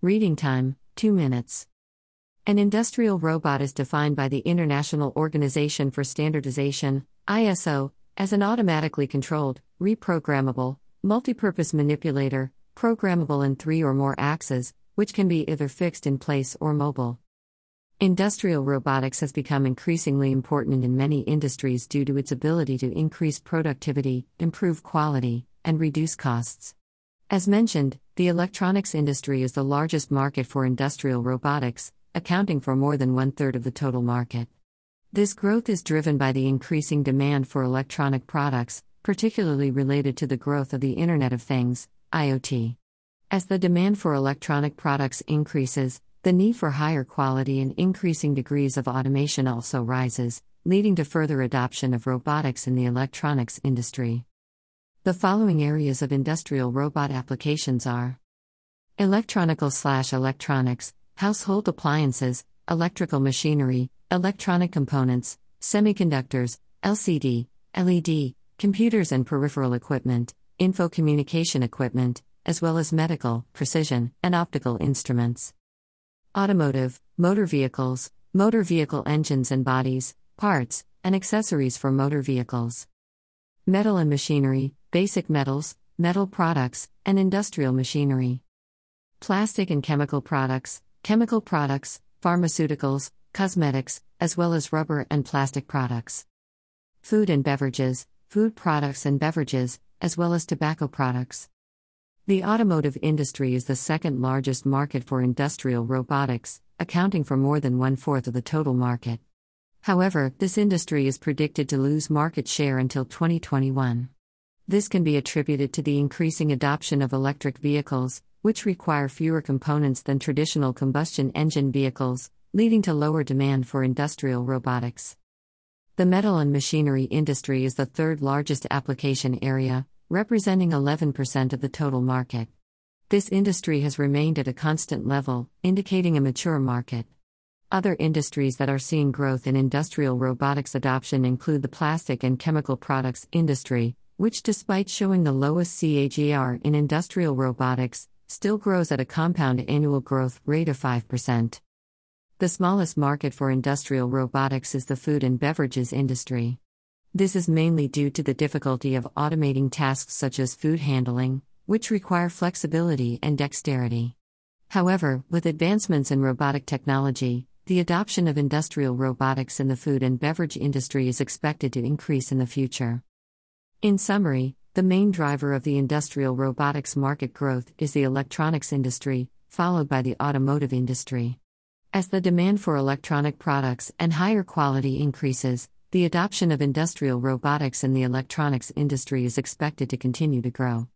Reading time 2 minutes. An industrial robot is defined by the International Organization for Standardization, ISO, as an automatically controlled, reprogrammable, multipurpose manipulator, programmable in three or more axes, which can be either fixed in place or mobile. Industrial robotics has become increasingly important in many industries due to its ability to increase productivity, improve quality, and reduce costs. As mentioned, the electronics industry is the largest market for industrial robotics, accounting for more than one third of the total market. This growth is driven by the increasing demand for electronic products, particularly related to the growth of the Internet of Things, IoT. As the demand for electronic products increases, the need for higher quality and increasing degrees of automation also rises, leading to further adoption of robotics in the electronics industry. The following areas of industrial robot applications are electronical slash electronics, household appliances, electrical machinery, electronic components, semiconductors, LCD, LED, computers and peripheral equipment, info communication equipment, as well as medical, precision, and optical instruments. Automotive, motor vehicles, motor vehicle engines and bodies, parts, and accessories for motor vehicles. Metal and machinery, basic metals, metal products, and industrial machinery. Plastic and chemical products, chemical products, pharmaceuticals, cosmetics, as well as rubber and plastic products. Food and beverages, food products and beverages, as well as tobacco products. The automotive industry is the second largest market for industrial robotics, accounting for more than one fourth of the total market. However, this industry is predicted to lose market share until 2021. This can be attributed to the increasing adoption of electric vehicles, which require fewer components than traditional combustion engine vehicles, leading to lower demand for industrial robotics. The metal and machinery industry is the third largest application area, representing 11% of the total market. This industry has remained at a constant level, indicating a mature market. Other industries that are seeing growth in industrial robotics adoption include the plastic and chemical products industry, which, despite showing the lowest CAGR in industrial robotics, still grows at a compound annual growth rate of 5%. The smallest market for industrial robotics is the food and beverages industry. This is mainly due to the difficulty of automating tasks such as food handling, which require flexibility and dexterity. However, with advancements in robotic technology, the adoption of industrial robotics in the food and beverage industry is expected to increase in the future. In summary, the main driver of the industrial robotics market growth is the electronics industry, followed by the automotive industry. As the demand for electronic products and higher quality increases, the adoption of industrial robotics in the electronics industry is expected to continue to grow.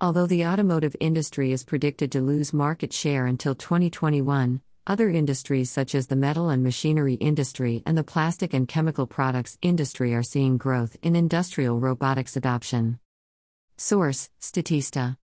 Although the automotive industry is predicted to lose market share until 2021, other industries such as the metal and machinery industry and the plastic and chemical products industry are seeing growth in industrial robotics adoption. Source Statista